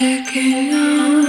Checking out.